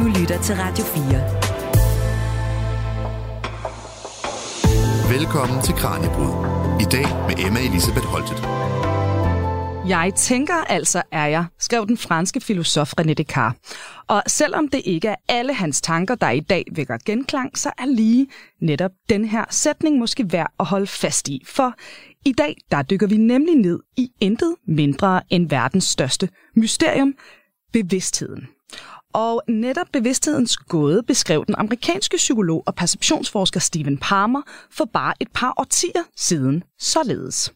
Du lytter til Radio 4. Velkommen til Kranjebrud. I dag med Emma Elisabeth Holtet. Jeg tænker altså er jeg, skrev den franske filosof René Descartes. Og selvom det ikke er alle hans tanker, der i dag vækker genklang, så er lige netop den her sætning måske værd at holde fast i. For i dag, der dykker vi nemlig ned i intet mindre end verdens største mysterium, bevidstheden. Og netop bevidsthedens gåde beskrev den amerikanske psykolog og perceptionsforsker Stephen Palmer for bare et par årtier siden således.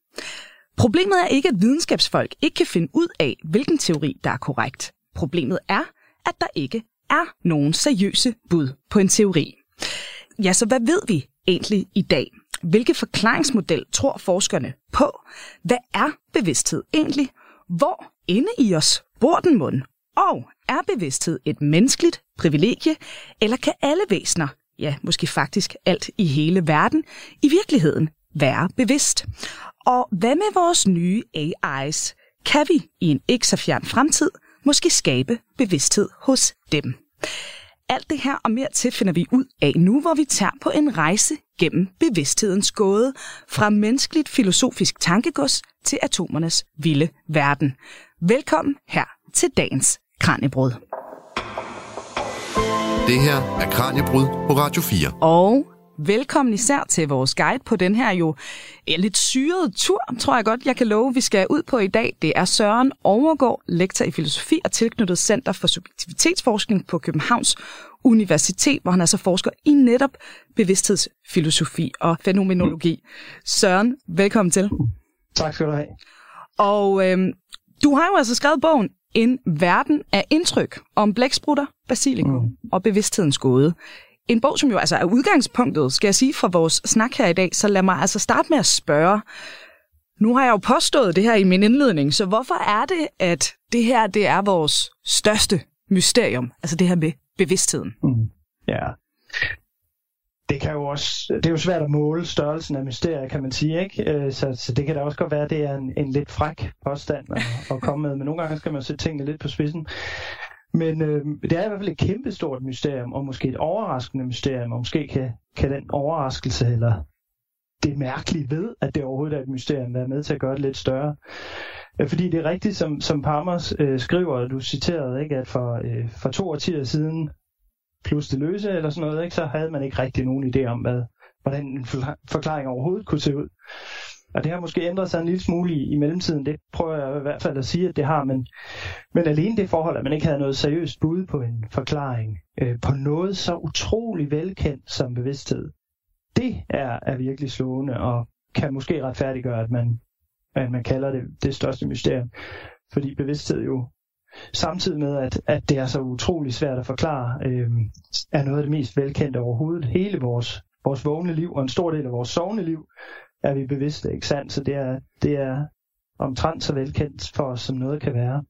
Problemet er ikke, at videnskabsfolk ikke kan finde ud af, hvilken teori, der er korrekt. Problemet er, at der ikke er nogen seriøse bud på en teori. Ja, så hvad ved vi egentlig i dag? Hvilke forklaringsmodel tror forskerne på? Hvad er bevidsthed egentlig? Hvor inde i os bor den mund? Og er bevidsthed et menneskeligt privilegie, eller kan alle væsener, ja, måske faktisk alt i hele verden, i virkeligheden være bevidst? Og hvad med vores nye AI's? Kan vi i en ikke så fjern fremtid måske skabe bevidsthed hos dem? Alt det her og mere til finder vi ud af nu, hvor vi tager på en rejse gennem bevidsthedens gåde fra menneskeligt filosofisk tankegods til atomernes vilde verden. Velkommen her til dagens Kranjebrud. Det her er Kranjebrud på Radio 4. Og velkommen især til vores guide på den her jo ja, lidt syrede tur, tror jeg godt, jeg kan love, vi skal ud på i dag. Det er Søren Overgaard, lektor i filosofi og tilknyttet Center for Subjektivitetsforskning på Københavns Universitet, hvor han altså forsker i netop bevidsthedsfilosofi og fænomenologi. Søren, velkommen til. Tak skal du have. Og øhm, du har jo altså skrevet bogen En verden af indtryk om blæksprutter, basilikum mm. og bevidsthedens gåde. En bog, som jo altså er udgangspunktet, skal jeg sige, for vores snak her i dag. Så lad mig altså starte med at spørge. Nu har jeg jo påstået det her i min indledning, så hvorfor er det, at det her det er vores største mysterium? Altså det her med bevidstheden. Mm. Ja. Det kan jo også, det er jo svært at måle størrelsen af mysteriet, kan man sige, ikke? Øh, så, så det kan da også godt være, at det er en, en lidt fræk påstand at, at komme med, men nogle gange skal man sætte tingene lidt på spidsen. Men øh, det er i hvert fald et kæmpestort mysterium, og måske et overraskende mysterium, og måske kan, kan den overraskelse eller det mærkelige ved, at det overhovedet er et mysterium, være med til at gøre det lidt større. Øh, fordi det er rigtigt, som, som Parmers øh, skriver, du citerede, ikke, at for, øh, for to årtier siden, plus det løse eller sådan noget, ikke, så havde man ikke rigtig nogen idé om, hvad, hvordan en forklaring overhovedet kunne se ud. Og det har måske ændret sig en lille smule i, i mellemtiden. Det prøver jeg i hvert fald at sige, at det har. Men, men alene det forhold, at man ikke havde noget seriøst bud på en forklaring øh, på noget så utrolig velkendt som bevidsthed, det er, er virkelig slående og kan måske retfærdiggøre, at man, at man kalder det det største mysterium. Fordi bevidsthed jo samtidig med, at, at det er så utrolig svært at forklare, øh, er noget af det mest velkendte overhovedet. Hele vores, vores vågne liv og en stor del af vores sovende liv er vi bevidste, ikke sandt? Så det er, det er omtrent så velkendt for os, som noget kan være.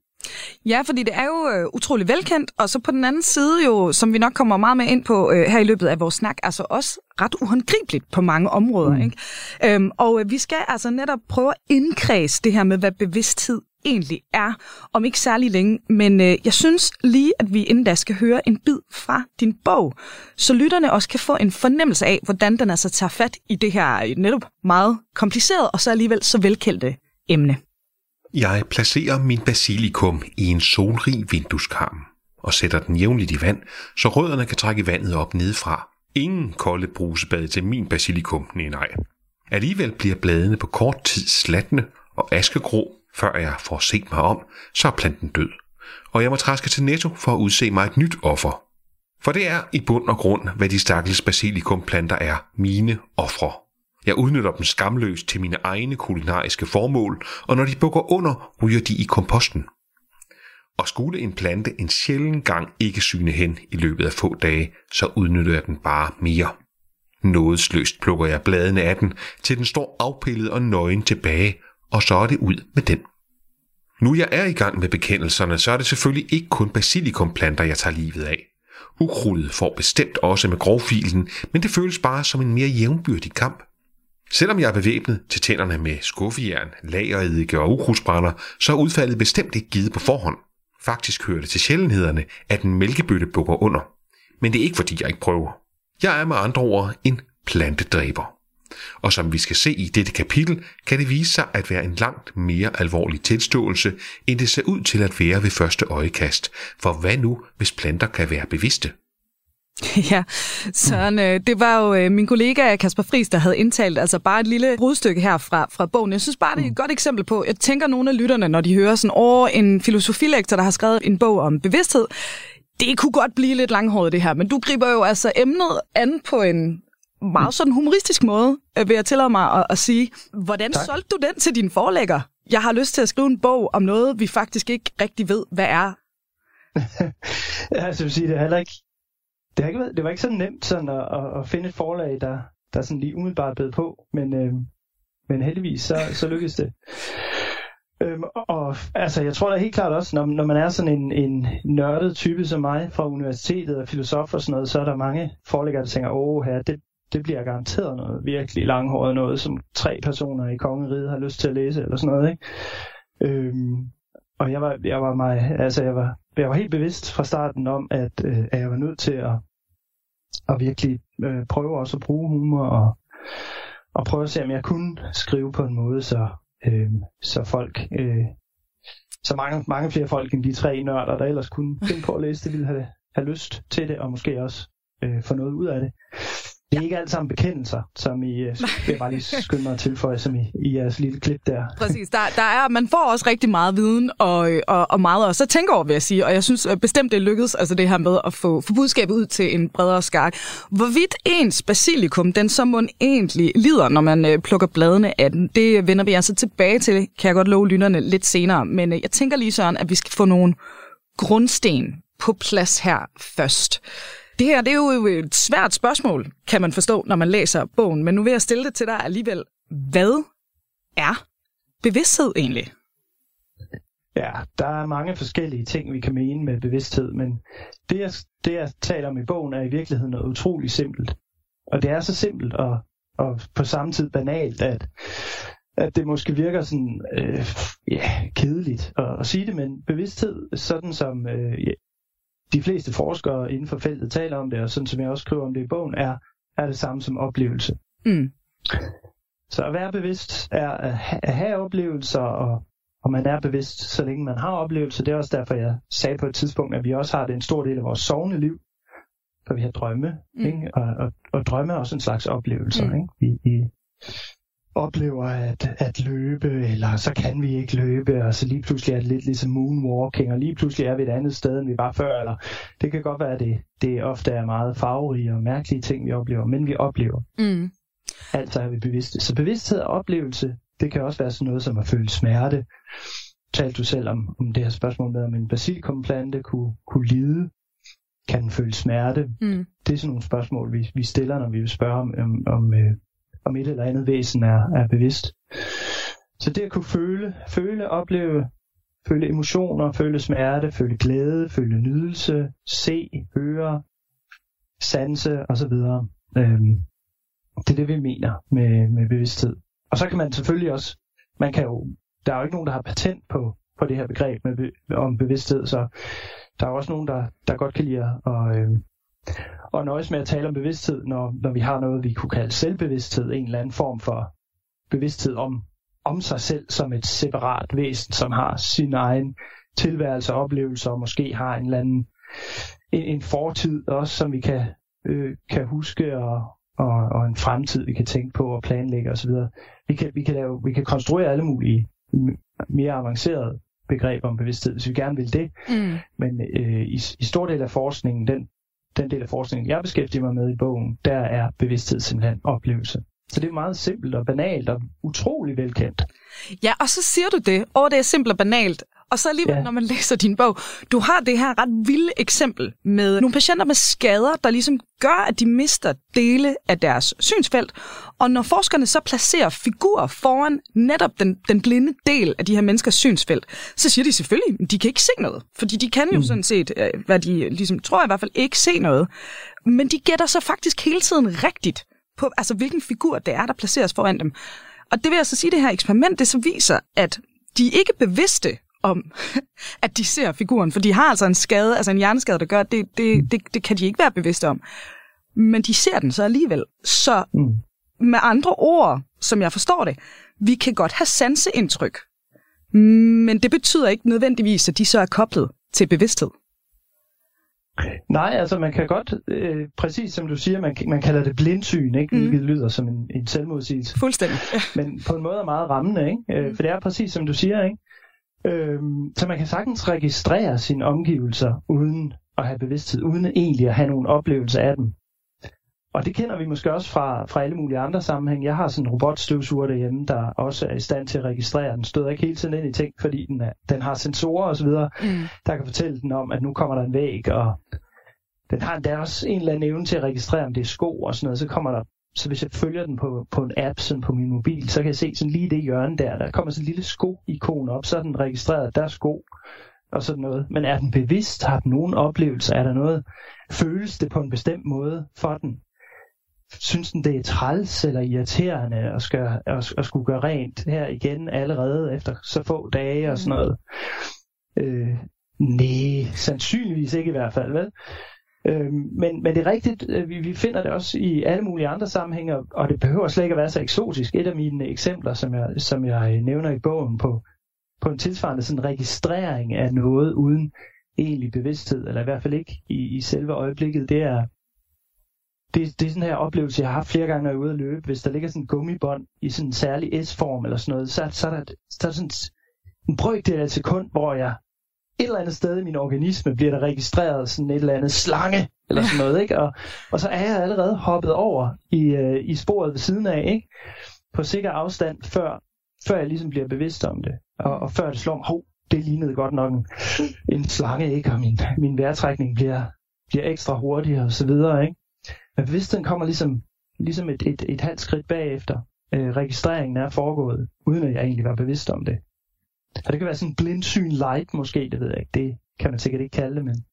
Ja, fordi det er jo øh, utrolig velkendt, og så på den anden side jo, som vi nok kommer meget med ind på øh, her i løbet af vores snak, altså også ret uhåndgribeligt på mange områder. Mm. Ikke? Øhm, og øh, vi skal altså netop prøve at indkredse det her med, hvad bevidsthed egentlig er, om ikke særlig længe. Men øh, jeg synes lige, at vi inden da skal høre en bid fra din bog, så lytterne også kan få en fornemmelse af, hvordan den altså tager fat i det her netop meget komplicerede og så alligevel så velkendte emne. Jeg placerer min basilikum i en solrig vindueskarm og sætter den jævnligt i vand, så rødderne kan trække vandet op nedefra. Ingen kolde brusebad til min basilikum, nej nej. Alligevel bliver bladene på kort tid slatne og askegrå, før jeg får set mig om, så er planten død. Og jeg må træske til Netto for at udse mig et nyt offer. For det er i bund og grund, hvad de stakkels basilikumplanter er, mine ofre. Jeg udnytter dem skamløst til mine egne kulinariske formål, og når de bukker under, ryger de i komposten. Og skulle en plante en sjælden gang ikke syne hen i løbet af få dage, så udnytter jeg den bare mere. Nådesløst plukker jeg bladene af den, til den står afpillet og nøgen tilbage, og så er det ud med den. Nu jeg er i gang med bekendelserne, så er det selvfølgelig ikke kun basilikumplanter, jeg tager livet af. Ukrudtet får bestemt også med grovfilen, men det føles bare som en mere jævnbyrdig kamp. Selvom jeg er bevæbnet til tænderne med skuffejern, lageredike og ukrudtsbrænder, så er udfaldet bestemt ikke givet på forhånd. Faktisk hører det til sjældenhederne, at en mælkebøtte bukker under. Men det er ikke fordi, jeg ikke prøver. Jeg er med andre ord en plantedræber. Og som vi skal se i dette kapitel, kan det vise sig at være en langt mere alvorlig tilståelse, end det ser ud til at være ved første øjekast. For hvad nu, hvis planter kan være bevidste? Ja, Søren, øh, det var jo øh, min kollega Kasper Friis, der havde indtalt altså bare et lille brudstykke her fra, fra bogen. Jeg synes bare, det er et godt eksempel på, jeg tænker nogle af lytterne, når de hører sådan, åh, en filosofilektor, der har skrevet en bog om bevidsthed, det kunne godt blive lidt langhåret det her, men du griber jo altså emnet an på en meget sådan humoristisk måde, øh, vil jeg tillade mig at, at sige. Hvordan tak. solgte du den til din forlægger? Jeg har lyst til at skrive en bog om noget, vi faktisk ikke rigtig ved, hvad er. ja, så vil sige, det er heller ikke det, har ikke været, det var ikke så nemt sådan at, at, at finde et forlag, der, der sådan lige umiddelbart bed på, men, øh, men heldigvis så, så lykkedes det. Øhm, og altså, jeg tror da helt klart også, når, når man er sådan en, en nørdet type som mig fra universitetet og filosof og sådan noget, så er der mange forlæggere, der tænker, åh her, det, det bliver garanteret noget virkelig langhåret noget, som tre personer i kongeriget har lyst til at læse, eller sådan noget, ikke? Øhm, og jeg var, jeg var mig, altså jeg var, jeg var helt bevidst fra starten om, at, øh, at jeg var nødt til at, at virkelig øh, prøve også at bruge humor og, og prøve at se, om jeg kunne skrive på en måde, så, øh, så folk, øh, så mange, mange flere folk end de tre nørder, der ellers kunne finde på at læse det, ville have, have lyst til det, og måske også øh, få noget ud af det. Det er ikke alt sammen bekendelser, som I, øh, jeg bare lige skynde mig at tilføje, som I, i jeres lille klip der. Præcis. Der, der er, man får også rigtig meget viden og, og, og meget også at tænke over, vil jeg sige. Og jeg synes bestemt, det lykkedes, altså det her med at få, få budskabet ud til en bredere skak. Hvorvidt ens basilikum, den som man egentlig lider, når man øh, plukker bladene af den, det vender vi altså tilbage til, kan jeg godt love lytterne lidt senere. Men øh, jeg tænker lige sådan, at vi skal få nogle grundsten på plads her først. Det her det er jo et svært spørgsmål, kan man forstå, når man læser bogen. Men nu vil jeg stille det til dig alligevel. Hvad er bevidsthed egentlig? Ja, der er mange forskellige ting, vi kan mene med bevidsthed, men det jeg, det, jeg taler om i bogen, er i virkeligheden noget utroligt simpelt. Og det er så simpelt og, og på samme tid banalt, at, at det måske virker sådan øh, ja, kedeligt at, at sige det, men bevidsthed, sådan som øh, de fleste forskere inden for feltet taler om det, og sådan som jeg også skriver om det i bogen, er, er det samme som oplevelse. Mm. Så at være bevidst er at, ha- at have oplevelser, og, og man er bevidst, så længe man har oplevelser. Det er også derfor, jeg sagde på et tidspunkt, at vi også har det en stor del af vores sovende liv, for vi har drømme, mm. ikke? Og, og, og drømme er også en slags oplevelser. Mm. Ikke? Vi, vi, oplever at, at løbe, eller så kan vi ikke løbe, og så lige pludselig er det lidt ligesom moonwalking, og lige pludselig er vi et andet sted, end vi var før, eller det kan godt være, at det, det ofte er meget farverige og mærkelige ting, vi oplever, men vi oplever. Mm. Altså er vi bevidste. Så bevidsthed og oplevelse, det kan også være sådan noget som at føle smerte. Talte du selv om, om det her spørgsmål med, om en basilikumplante kunne, kunne lide? Kan den føle smerte? Mm. Det er sådan nogle spørgsmål, vi, vi stiller, når vi vil spørge om, om, om øh, om et eller andet væsen er, er bevidst. Så det at kunne føle, føle, opleve, føle emotioner, føle smerte, føle glæde, føle nydelse, se, høre, sanse osv. Øhm, det er det, vi mener med, med bevidsthed. Og så kan man selvfølgelig også, man kan jo, der er jo ikke nogen, der har patent på, på det her begreb med, om bevidsthed, så der er også nogen, der, der godt kan lide at, øh, og nøjes med at tale om bevidsthed, når, når vi har noget, vi kunne kalde selvbevidsthed, en eller anden form for bevidsthed om, om sig selv som et separat væsen, som har sin egen tilværelse og oplevelser, og måske har en eller anden en, en fortid også, som vi kan, øh, kan huske, og, og, og en fremtid, vi kan tænke på og planlægge osv. Vi kan, vi kan, lave, vi kan konstruere alle mulige mere avancerede begreber om bevidsthed, hvis vi gerne vil det. Mm. Men øh, i, i stor del af forskningen, den den del af forskningen, jeg beskæftiger mig med i bogen, der er bevidsthed simpelthen oplevelse. Så det er meget simpelt og banalt og utrolig velkendt. Ja, og så siger du det. Åh, det er simpelt og banalt. Og så alligevel, ja. når man læser din bog, du har det her ret vilde eksempel med nogle patienter med skader, der ligesom gør, at de mister dele af deres synsfelt. Og når forskerne så placerer figurer foran netop den, den blinde del af de her menneskers synsfelt, så siger de selvfølgelig, at de kan ikke se noget. Fordi de kan jo mm. sådan set, øh, hvad de ligesom tror i hvert fald, ikke se noget. Men de gætter så faktisk hele tiden rigtigt på, altså hvilken figur det er, der placeres foran dem. Og det vil altså sige, det her eksperiment, det så viser, at de ikke bevidste om, at de ser figuren, for de har altså en skade, altså en hjerneskade, der gør, det, det, det, det kan de ikke være bevidste om. Men de ser den så alligevel. Så mm. med andre ord, som jeg forstår det, vi kan godt have sanseindtryk, men det betyder ikke nødvendigvis, at de så er koblet til bevidsthed. Nej, altså man kan godt, øh, præcis som du siger, man, man kalder det blindsyn, ikke? Mm. hvilket lyder som en, en selvmodsigelse. Fuldstændig. Men på en måde er meget rammende, ikke? Øh, mm. for det er præcis som du siger. Ikke? Øh, så man kan sagtens registrere sine omgivelser uden at have bevidsthed, uden egentlig at have nogle oplevelser af dem. Og det kender vi måske også fra, fra alle mulige andre sammenhæng. Jeg har sådan en robotstøvsuger derhjemme, der også er i stand til at registrere. Den støder ikke hele tiden ind i ting, fordi den, er, den har sensorer osv., mm. der kan fortælle den om, at nu kommer der en væg, og den har endda også en eller anden evne til at registrere, om det er sko og sådan noget. Så kommer der, så hvis jeg følger den på, på en app sådan på min mobil, så kan jeg se sådan lige det hjørne der, der kommer sådan en lille sko-ikon op, så er den registreret, der er sko og sådan noget. Men er den bevidst? Har den nogen oplevelse? Er der noget? Føles det på en bestemt måde for den? synes den, det er træls eller irriterende at, skal, at, at skulle gøre rent her igen allerede efter så få dage og sådan noget. Øh, nej, sandsynligvis ikke i hvert fald, vel? Øh, men, men det er rigtigt, øh, vi, vi finder det også i alle mulige andre sammenhænge, og det behøver slet ikke at være så eksotisk. Et af mine eksempler, som jeg, som jeg nævner i bogen på, på en tilsvarende sådan registrering af noget uden egentlig bevidsthed, eller i hvert fald ikke i, i selve øjeblikket, det er, det, det er sådan her oplevelse, jeg har haft flere gange, når jeg er ude at løbe. Hvis der ligger sådan en gummibånd i sådan en særlig S-form eller sådan noget, så, så, er, der, så er der sådan en brøkdel af et sekund, hvor jeg et eller andet sted i min organisme bliver der registreret sådan et eller andet slange eller sådan noget, ikke? Og, og så er jeg allerede hoppet over i, øh, i sporet ved siden af, ikke? På sikker afstand, før, før jeg ligesom bliver bevidst om det. Og, og før det slår mig, hov, det lignede godt nok en, en slange, ikke? Og min, min vejrtrækning bliver, bliver ekstra hurtig og så videre, ikke? Men bevidstheden kommer ligesom, ligesom et, et, et halvt skridt bagefter. Øh, registreringen er foregået, uden at jeg egentlig var bevidst om det. Og det kan være sådan en blindsyn light måske, det ved jeg ikke. Det kan man sikkert ikke kalde det, men,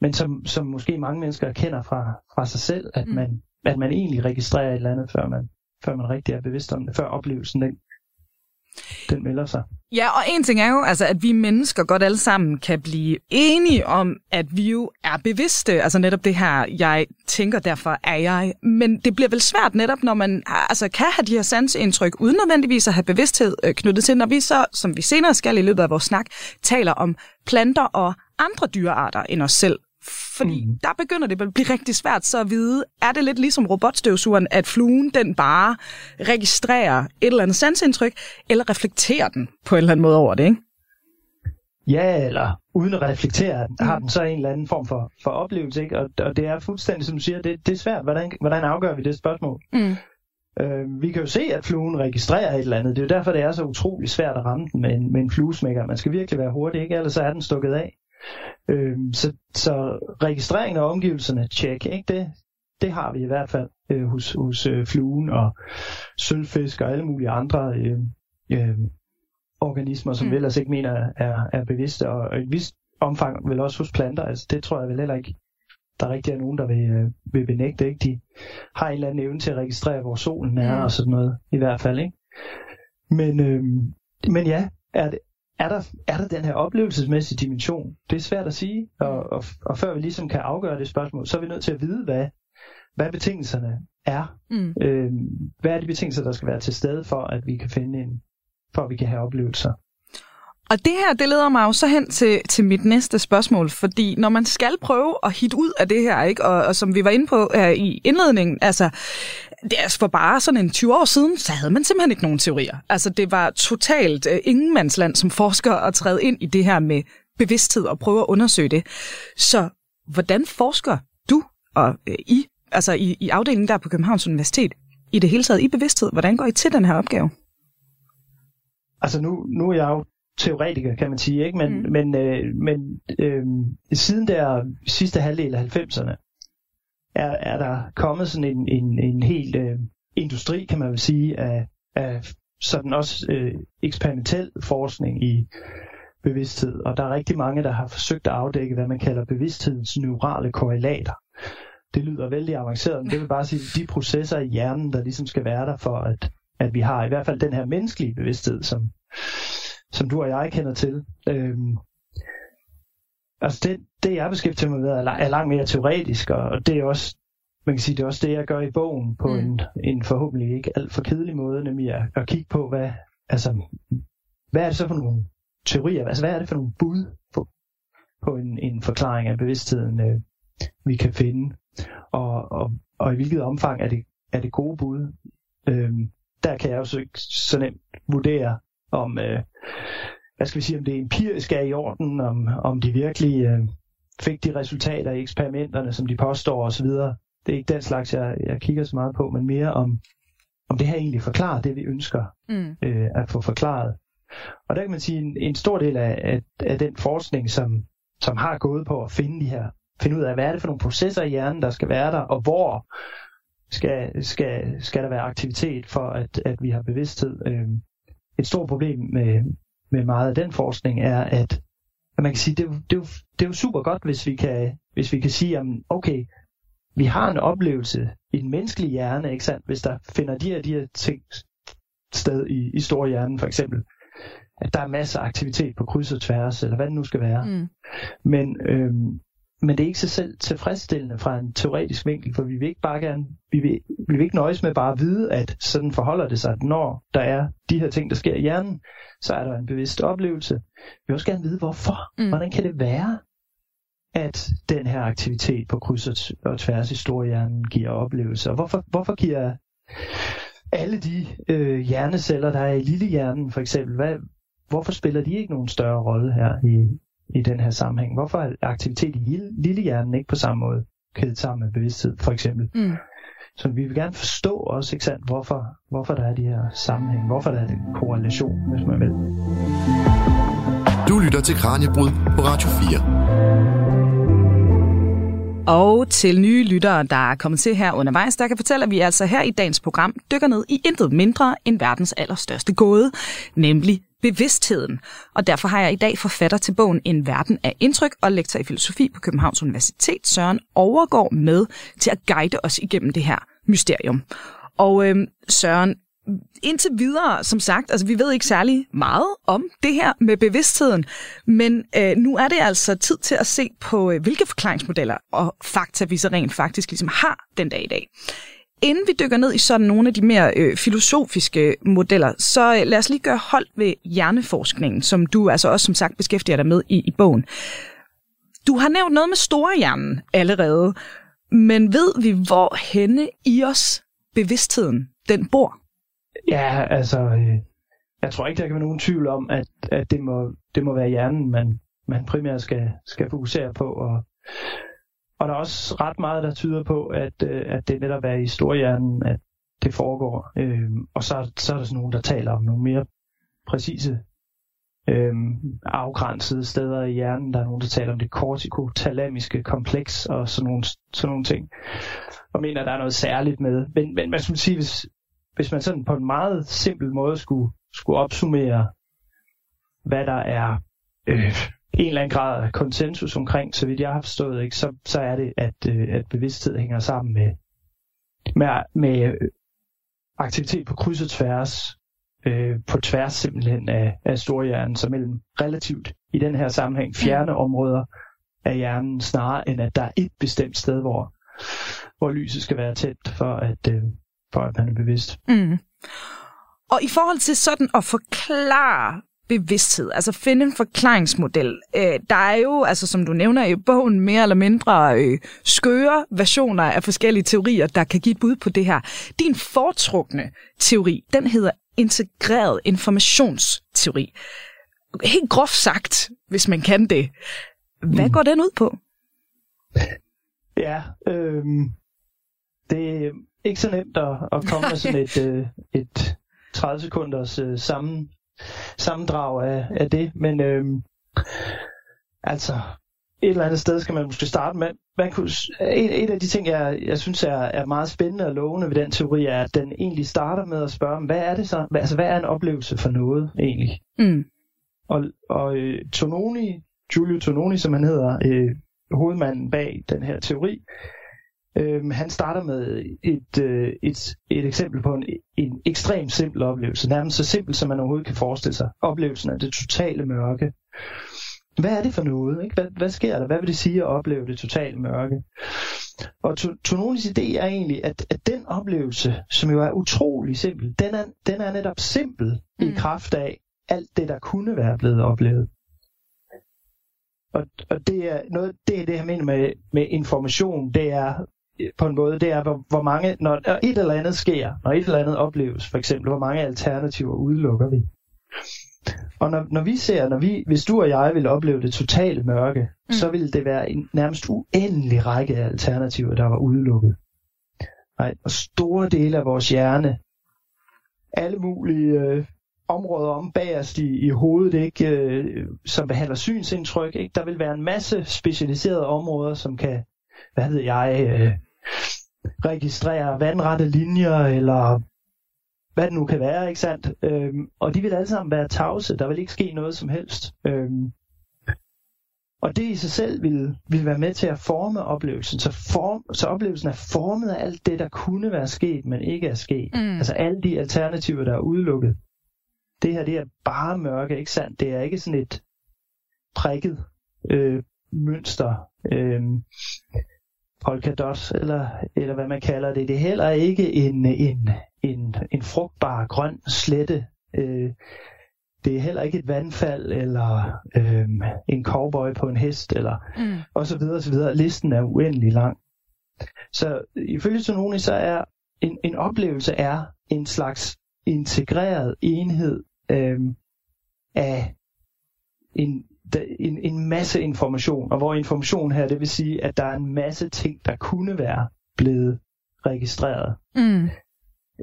men som, som måske mange mennesker kender fra, fra sig selv, at, mm. man, at man egentlig registrerer et eller andet, før man, før man rigtig er bevidst om det, før oplevelsen den, den melder sig. Ja, og en ting er jo, altså, at vi mennesker godt alle sammen kan blive enige om, at vi jo er bevidste. Altså netop det her, jeg tænker, derfor er jeg. Men det bliver vel svært netop, når man altså, kan have de her sansindtryk, uden nødvendigvis at have bevidsthed øh, knyttet til, når vi så, som vi senere skal i løbet af vores snak, taler om planter og andre dyrearter end os selv. Fordi mm. der begynder det at blive rigtig svært så at vide, er det lidt ligesom robotstøvsugeren, at fluen den bare registrerer et eller andet sansindtryk, eller reflekterer den på en eller anden måde over det, ikke? Ja, eller uden at reflektere, mm. har den så en eller anden form for, for oplevelse, ikke? Og, og det er fuldstændig, som du siger, det, det er svært. Hvordan, hvordan afgør vi det spørgsmål? Mm. Øh, vi kan jo se, at fluen registrerer et eller andet. Det er jo derfor, det er så utrolig svært at ramme den med en, med en fluesmækker. Man skal virkelig være hurtig, ikke? Ellers så er den stukket af. Øh, så, så registreringen af omgivelserne, tjek, ikke? Det, det har vi i hvert fald øh, hos, hos øh, fluen og sølvfisk og alle mulige andre øh, øh, organismer, som mm. vi ellers ikke mener er, er bevidste, og et vist omfang vel også hos planter. Altså, det tror jeg vel heller ikke, der rigtig er nogen, der vil, øh, vil benægte. Ikke? De har en eller anden evne til at registrere, hvor solen er mm. og sådan noget, i hvert fald. Ikke? Men, øh, men ja, er det, er der, er der den her oplevelsesmæssige dimension? Det er svært at sige, og, og, og før vi ligesom kan afgøre det spørgsmål, så er vi nødt til at vide, hvad, hvad betingelserne er. Mm. Øh, hvad er de betingelser, der skal være til stede for, at vi kan finde en, for at vi kan have oplevelser? Og det her, det leder mig jo så hen til, til mit næste spørgsmål, fordi når man skal prøve at hit ud af det her, ikke, og, og som vi var inde på her i indledningen, altså, det er for bare sådan en 20 år siden, så havde man simpelthen ikke nogen teorier. Altså, det var totalt uh, ingenmandsland som forsker at træde ind i det her med bevidsthed og prøve at undersøge det. Så hvordan forsker du og uh, I, altså i, i afdelingen der på Københavns Universitet, i det hele taget i bevidsthed? Hvordan går I til den her opgave? Altså nu, nu er jeg jo teoretiker, kan man sige, ikke? Men, mm. men, øh, men øh, siden der sidste halvdel af 90'erne, er, er der kommet sådan en, en, en helt øh, industri, kan man vel sige, af, af sådan også øh, eksperimentel forskning i bevidsthed. Og der er rigtig mange, der har forsøgt at afdække, hvad man kalder bevidsthedens neurale korrelater. Det lyder vældig avanceret, men det vil bare sige, de processer i hjernen, der ligesom skal være der for, at, at vi har i hvert fald den her menneskelige bevidsthed, som, som du og jeg kender til. Øhm, altså det, det jeg beskæftiger mig med er, er langt mere teoretisk, og det er også man kan sige, det er også det, jeg gør i bogen på mm. en, en forhåbentlig ikke alt for kedelig måde, nemlig at, at kigge på, hvad, altså, hvad er det så for nogle teorier, altså hvad er det for nogle bud på, på en, en forklaring af bevidstheden, øh, vi kan finde, og, og, og i hvilket omfang er det, er det gode bud. Øhm, der kan jeg jo så ikke så nemt vurdere, om, øh, hvad skal vi sige, om det empirisk er i orden, om, om de virkelig øh, fik de resultater i eksperimenterne, som de påstår osv. Det er ikke den slags, jeg, jeg kigger så meget på, men mere om, om det her egentlig forklarer det, vi ønsker mm. øh, at få forklaret. Og der kan man sige, en, en stor del af, af, af den forskning, som, som har gået på at finde de her, finde ud af, hvad er det for nogle processer i hjernen, der skal være der, og hvor skal, skal, skal der være aktivitet for, at, at vi har bevidsthed. Øh, et stort problem med, med meget af den forskning er, at, at man kan sige, det, er, det, er jo, det er jo super godt, hvis vi kan, hvis vi kan sige, at okay, vi har en oplevelse i den menneskelige hjerne, ikke sandt? hvis der finder de her, de her ting sted i, i store hjernen for eksempel, at der er masser af aktivitet på kryds og tværs, eller hvad det nu skal være. Mm. Men, øhm, men det er ikke sig selv tilfredsstillende fra en teoretisk vinkel, for vi vil ikke bare gerne, vi vil, vi vil ikke nøjes med bare at vide, at sådan forholder det sig, at når der er de her ting, der sker i hjernen, så er der en bevidst oplevelse. Vi vil også gerne vide, hvorfor. Mm. Hvordan kan det være, at den her aktivitet på kryds og tværs i storhjernen giver oplevelser. Hvorfor, hvorfor giver alle de øh, hjerneceller, der er i lillehjernen for eksempel, hvad, hvorfor spiller de ikke nogen større rolle her i, i den her sammenhæng? Hvorfor er aktivitet i lillehjernen ikke på samme måde kædet sammen med bevidsthed for eksempel? Mm. Så vi vil gerne forstå også, ikke sandt, hvorfor, hvorfor der er de her sammenhæng, hvorfor der er den korrelation, hvis man vil. Du lytter til Kranjebrud på Radio 4. Og til nye lyttere, der er kommet til her undervejs, der kan fortælle, at vi altså her i dagens program dykker ned i intet mindre end verdens allerstørste gåde, nemlig bevidstheden. Og derfor har jeg i dag forfatter til bogen En verden af indtryk og lektor i filosofi på Københavns Universitet, Søren Overgår med til at guide os igennem det her mysterium. Og øh, Søren, indtil videre, som sagt, altså vi ved ikke særlig meget om det her med bevidstheden, men øh, nu er det altså tid til at se på, øh, hvilke forklaringsmodeller og fakta vi så rent faktisk ligesom har den dag i dag. Inden vi dykker ned i sådan nogle af de mere øh, filosofiske modeller, så øh, lad os lige gøre hold ved hjerneforskningen, som du altså også som sagt beskæftiger dig med i, i bogen. Du har nævnt noget med store hjernen allerede, men ved vi, hvor henne i os bevidstheden den bor? Ja, altså, øh, jeg tror ikke, der kan være nogen tvivl om, at, at det, må, det må være hjernen, man, man primært skal, skal fokusere på. Og, og der er også ret meget, der tyder på, at, øh, at det netop er i storhjernen, at det foregår. Øh, og så, så er der sådan nogen, der taler om nogle mere præcise øh, afgrænsede steder i hjernen. Der er nogen, der taler om det kortikotalamiske kompleks og sådan nogle, sådan nogle ting. Og mener, at der er noget særligt med. Men, men man skulle sige, hvis, hvis man sådan på en meget simpel måde skulle, skulle opsummere, hvad der er øh, en eller anden grad konsensus omkring, så vidt jeg har forstået, ikke, så, så er det, at, øh, at bevidsthed hænger sammen med, med, med øh, aktivitet på kryds og tværs, øh, på tværs simpelthen af, af storhjernen, så mellem relativt i den her sammenhæng fjerne områder af hjernen, snarere end at der er et bestemt sted, hvor, hvor lyset skal være tæt for at, øh, for at man er bevidst. Mm. Og i forhold til sådan at forklare bevidsthed, altså finde en forklaringsmodel. Øh, der er jo, altså som du nævner i bogen, mere eller mindre øh, skøre versioner af forskellige teorier, der kan give et bud på det her. Din foretrukne teori, den hedder integreret informationsteori. Helt groft sagt, hvis man kan det. Hvad mm. går den ud på? Ja, øh, det, ikke så nemt at, at komme med sådan et, øh, et 30 sekunders øh, sammen, sammendrag af, af det, men øh, altså et eller andet sted skal man måske starte med. Man kunne, en, en af de ting, jeg, jeg synes er, er meget spændende og lovende ved den teori, er, at den egentlig starter med at spørge, hvad er det så? Hvad, altså, hvad er en oplevelse for noget egentlig? Mm. Og, og øh, Tononi, Giulio Tononi, som han hedder, øh, hovedmanden bag den her teori, Øhm, han starter med et, øh, et, et eksempel på en, en ekstremt simpel oplevelse, nærmest så simpel, som man overhovedet kan forestille sig. Oplevelsen af det totale mørke. Hvad er det for noget? Ikke? Hvad, hvad sker der? Hvad vil det sige at opleve det totale mørke? Og Tononis idé er egentlig, at, at den oplevelse, som jo er utrolig simpel, den er, den er netop simpel mm. i kraft af alt det, der kunne være blevet oplevet. Og, og det er noget, det er det, jeg mener med, med information, det er på en måde, det er, hvor, hvor mange, når et eller andet sker, når et eller andet opleves, for eksempel, hvor mange alternativer udelukker vi. Og når, når vi ser, når vi, hvis du og jeg vil opleve det totale mørke, mm. så vil det være en nærmest uendelig række af alternativer, der var udelukket. Nej, og store dele af vores hjerne, alle mulige øh, områder om bagerst i, i hovedet, ikke, øh, som behandler synsindtryk, ikke? der vil være en masse specialiserede områder, som kan, hvad ved jeg, øh, registrere vandrette linjer, eller hvad det nu kan være, ikke sandt? Øhm, og de vil alle sammen være tavse, der vil ikke ske noget som helst. Øhm, og det i sig selv vil, vil være med til at forme oplevelsen. Så, form, så oplevelsen er formet af alt det, der kunne være sket, men ikke er sket. Mm. Altså alle de alternativer, der er udelukket. Det her, det er bare mørke, ikke sandt? Det er ikke sådan et prikket øh, mønster. Øh, polkadot, eller, eller hvad man kalder det. Det er heller ikke en, en, en, en frugtbar grøn slette. Øh, det er heller ikke et vandfald, eller øh, en cowboy på en hest, eller mm. og så videre, og så videre. Listen er uendelig lang. Så ifølge Tononi, så er en, en oplevelse er en slags integreret enhed øh, af en en, en masse information, og hvor information her, det vil sige, at der er en masse ting, der kunne være blevet registreret, mm.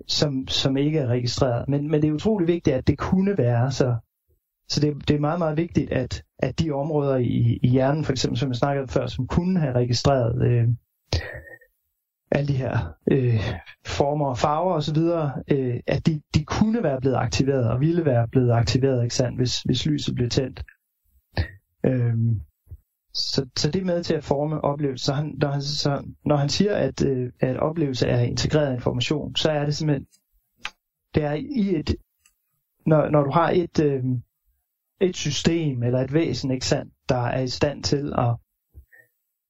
som, som ikke er registreret. Men, men det er utrolig vigtigt, at det kunne være, så, så det, det er meget, meget vigtigt, at, at de områder i, i hjernen, for eksempel, som jeg snakkede før, som kunne have registreret øh, alle de her øh, former og farver osv., øh, at de, de kunne være blevet aktiveret, og ville være blevet aktiveret, ikke sandt, hvis, hvis lyset blev tændt. Øhm, så, så det er med til at forme oplevelsen. Så, han, når, han, så når han siger, at, øh, at oplevelse er integreret information, så er det simpelthen, det er i et, når, når du har et, øh, et system eller et væsen, ikke sandt, der er i stand til at,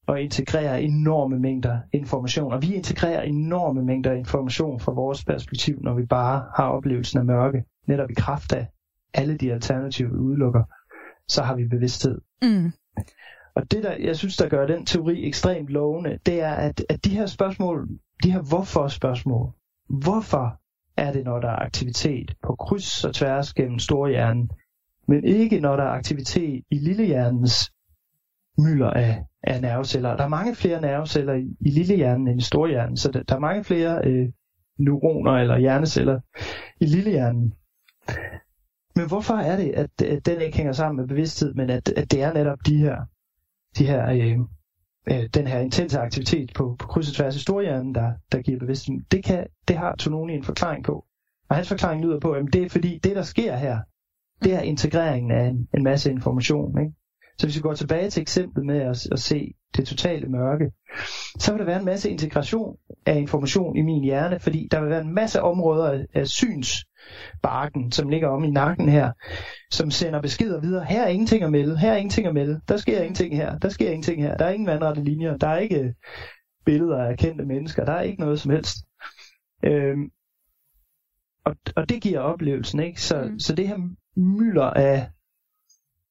at integrere enorme mængder information. Og vi integrerer enorme mængder information fra vores perspektiv, når vi bare har oplevelsen af mørke, netop i kraft af alle de alternativer, vi udelukker så har vi bevidsthed. Mm. Og det, der jeg synes, der gør den teori ekstremt lovende, det er, at, at de her spørgsmål, de her hvorfor-spørgsmål, hvorfor er det, når der er aktivitet på kryds og tværs gennem storhjernen, men ikke når der er aktivitet i lillehjernens mylder af, af nerveceller. Der er mange flere nerveceller i, i lillehjernen end i storhjernen, så der, der er mange flere øh, neuroner eller hjerneceller i lillehjernen. Men hvorfor er det, at, at den ikke hænger sammen med bevidsthed, men at, at det er netop de her, de her øh, øh, den her intense aktivitet på, på kryds og tværs af storhjernen, der, der giver bevidsthed? Det, kan, det har Tononi en forklaring på. Og hans forklaring lyder på, at det er fordi, det der sker her, det er integreringen af en, en masse information. Ikke? Så hvis vi går tilbage til eksemplet med at, at se det totale mørke, så vil der være en masse integration af information i min hjerne, fordi der vil være en masse områder af, af synsbarken, som ligger om i nakken her, som sender beskeder videre. Her er ingenting at melde, her er ingenting at melde, der sker ingenting her, der sker ingenting her, der er ingen vandrette linjer, der er ikke billeder af kendte mennesker, der er ikke noget som helst. Øhm, og, og det giver oplevelsen, ikke? Så, mm. så det her mylder af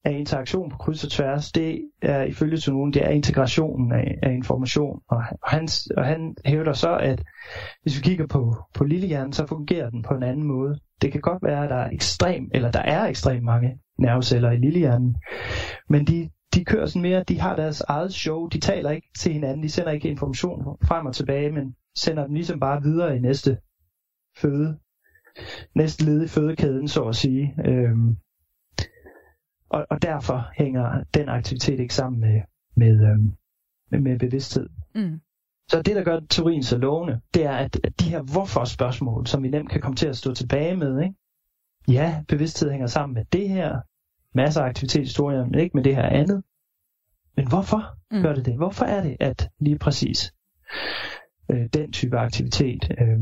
af interaktion på kryds og tværs, det er ifølge Tonon, det er integrationen af, af information. Og, og, han, og han hævder så, at hvis vi kigger på, på lillehjernen, så fungerer den på en anden måde. Det kan godt være, at der er ekstrem, eller der er ekstremt mange nerveceller i lillehjernen, men de, de kører sådan mere, de har deres eget show, de taler ikke til hinanden, de sender ikke information frem og tilbage, men sender dem ligesom bare videre i næste føde, næste led i fødekæden, så at sige. Øhm, og, og derfor hænger den aktivitet ikke sammen med, med, øhm, med, med bevidsthed. Mm. Så det, der gør teorien så lovende, det er, at, at de her hvorfor-spørgsmål, som vi nemt kan komme til at stå tilbage med, ikke? ja, bevidsthed hænger sammen med det her, masser af aktivitet i historien, men ikke med det her andet. Men hvorfor mm. gør det det? Hvorfor er det, at lige præcis øh, den type aktivitet øh,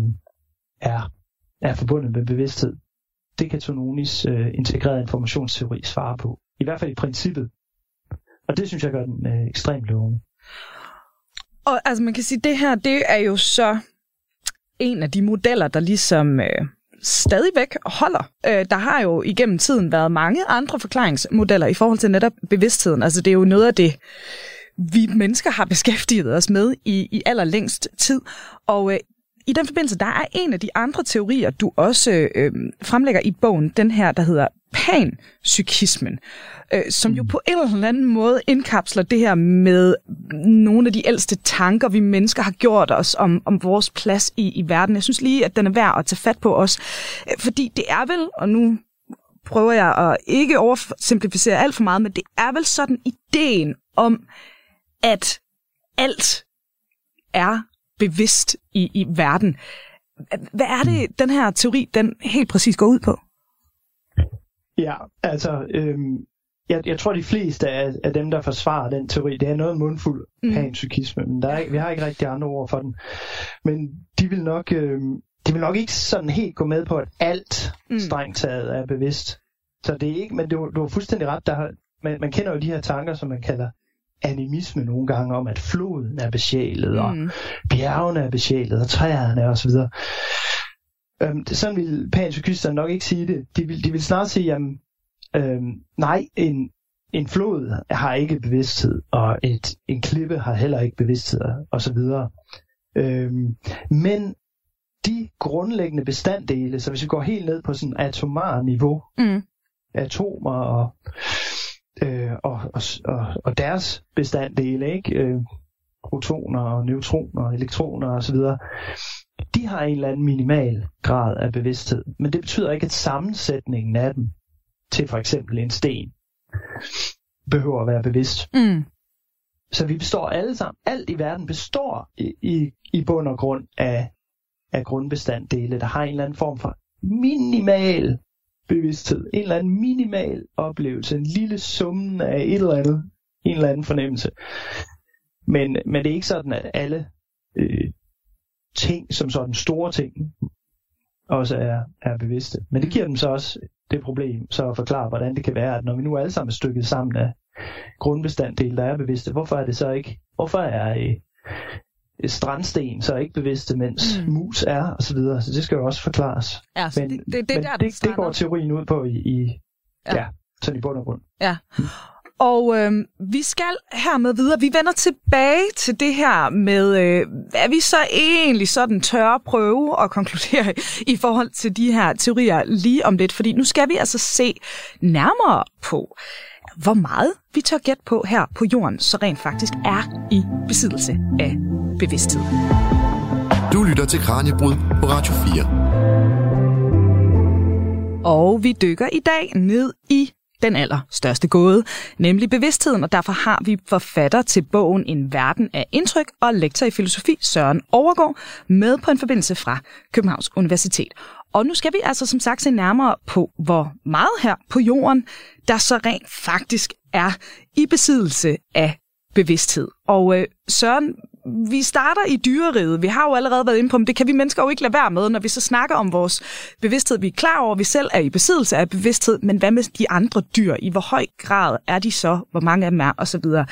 er, er forbundet med bevidsthed. Det kan Tononis øh, integrerede informationsteori svare på. I hvert fald i princippet. Og det synes jeg gør den øh, ekstremt lovende. Og altså man kan sige, det her, det er jo så en af de modeller, der ligesom øh, stadigvæk holder. Øh, der har jo igennem tiden været mange andre forklaringsmodeller i forhold til netop bevidstheden. Altså det er jo noget af det, vi mennesker har beskæftiget os med i, i allerlængst tid. Og øh, i den forbindelse, der er en af de andre teorier, du også øh, fremlægger i bogen, den her, der hedder panpsykismen, øh, som jo mm. på en eller anden måde indkapsler det her med nogle af de ældste tanker, vi mennesker har gjort os om, om vores plads i, i verden. Jeg synes lige, at den er værd at tage fat på os, øh, fordi det er vel, og nu prøver jeg at ikke oversimplificere alt for meget, men det er vel sådan ideen om, at alt er bevidst i, i verden. Hvad er det, den her teori, den helt præcis går ud på? Ja, altså, øhm, jeg, jeg tror de fleste af, af dem, der forsvarer den teori, det er noget mundfuld mm. panpsykisme, men der er, ikke, vi har ikke rigtig andre ord for den. Men de vil nok, øhm, de vil nok ikke sådan helt gå med på, at alt mm. strengt taget er bevidst. Så det er ikke, men du, du har fuldstændig ret, der har, man, man kender jo de her tanker, som man kalder animisme nogle gange om, at floden er besjælet, og mm. bjergene er besjælet, og træerne videre. Øhm, sådan vil panpsykisterne nok ikke sige det. De vil, de vil snart sige, at øhm, nej, en, en flod har ikke bevidsthed, og et, en klippe har heller ikke bevidsthed, og så videre. Øhm, men de grundlæggende bestanddele, så hvis vi går helt ned på sådan atomar niveau, mm. atomer og øh, og, og, og, og deres bestanddele, ikke? Øh, protoner og neutroner og elektroner osv., de har en eller anden minimal grad af bevidsthed. Men det betyder ikke, at sammensætningen af dem til for eksempel en sten behøver at være bevidst. Mm. Så vi består alle sammen, alt i verden består i, i, i bund og grund af, af grundbestanddele, der har en eller anden form for minimal bevidsthed, en eller anden minimal oplevelse, en lille summen af et eller andet, en eller anden fornemmelse. Men, men det er ikke sådan, at alle øh, ting, som sådan store ting, også er, er bevidste. Men det giver dem så også det problem, så at forklare, hvordan det kan være, at når vi nu alle sammen er stykket sammen af grundbestanddele, der er bevidste, hvorfor er det så ikke, hvorfor er øh, strandsten, så er ikke bevidste, mens mm. mus er, og så videre. Så det skal jo også forklares. Ja, så men, det, det, det, men der, det, det går teorien ud på i, i ja. ja, sådan i bund og grund. Ja. Og øh, vi skal hermed videre. Vi vender tilbage til det her med, øh, hvad vi så egentlig sådan tør prøve at konkludere i forhold til de her teorier lige om lidt. Fordi nu skal vi altså se nærmere på, hvor meget vi tør gætte på her på jorden, så rent faktisk er i besiddelse af bevidsthed. Du lytter til Kranjebrud på Radio 4. Og vi dykker i dag ned i den allerstørste gåde, nemlig bevidstheden, og derfor har vi forfatter til bogen En verden af indtryk og lektor i filosofi Søren Overgaard med på en forbindelse fra Københavns Universitet. Og nu skal vi altså som sagt se nærmere på, hvor meget her på jorden, der så rent faktisk er i besiddelse af bevidsthed. Og øh, Søren, vi starter i dyreriget. Vi har jo allerede været inde på, men det kan vi mennesker jo ikke lade være med, når vi så snakker om vores bevidsthed. Vi er klar over, at vi selv er i besiddelse af bevidsthed, men hvad med de andre dyr? I hvor høj grad er de så? Hvor mange af dem er? Og så videre.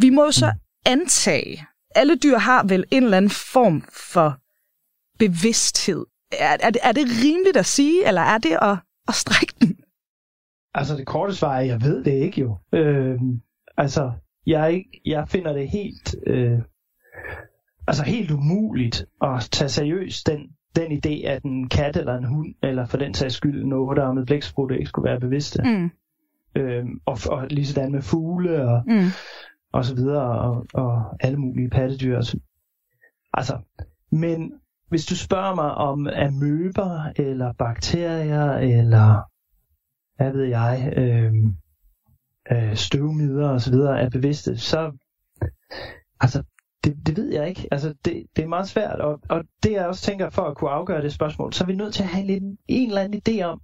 Vi må jo så antage, alle dyr har vel en eller anden form for bevidsthed. Er, er, det, er det rimeligt at sige, eller er det at, at strække den? Altså det korte svar er, jeg ved det ikke jo. Øh, altså, jeg, jeg finder det helt, øh, altså helt umuligt at tage seriøst den, den idé, at en kat eller en hund, eller for den sags skyld der med blæksprutte, ikke skulle være bevidste. Mm. Øhm, og, og lige sådan med fugle og, mm. og så videre, og, og alle mulige pattedyr. Altså, men hvis du spørger mig om amøber, eller bakterier, eller hvad ved jeg, øh, øh, støvmider og så videre er bevidste, så altså det, det ved jeg ikke. Altså det, det er meget svært, og, og det jeg også tænker for at kunne afgøre det spørgsmål, så er vi nødt til at have en, en eller anden idé om,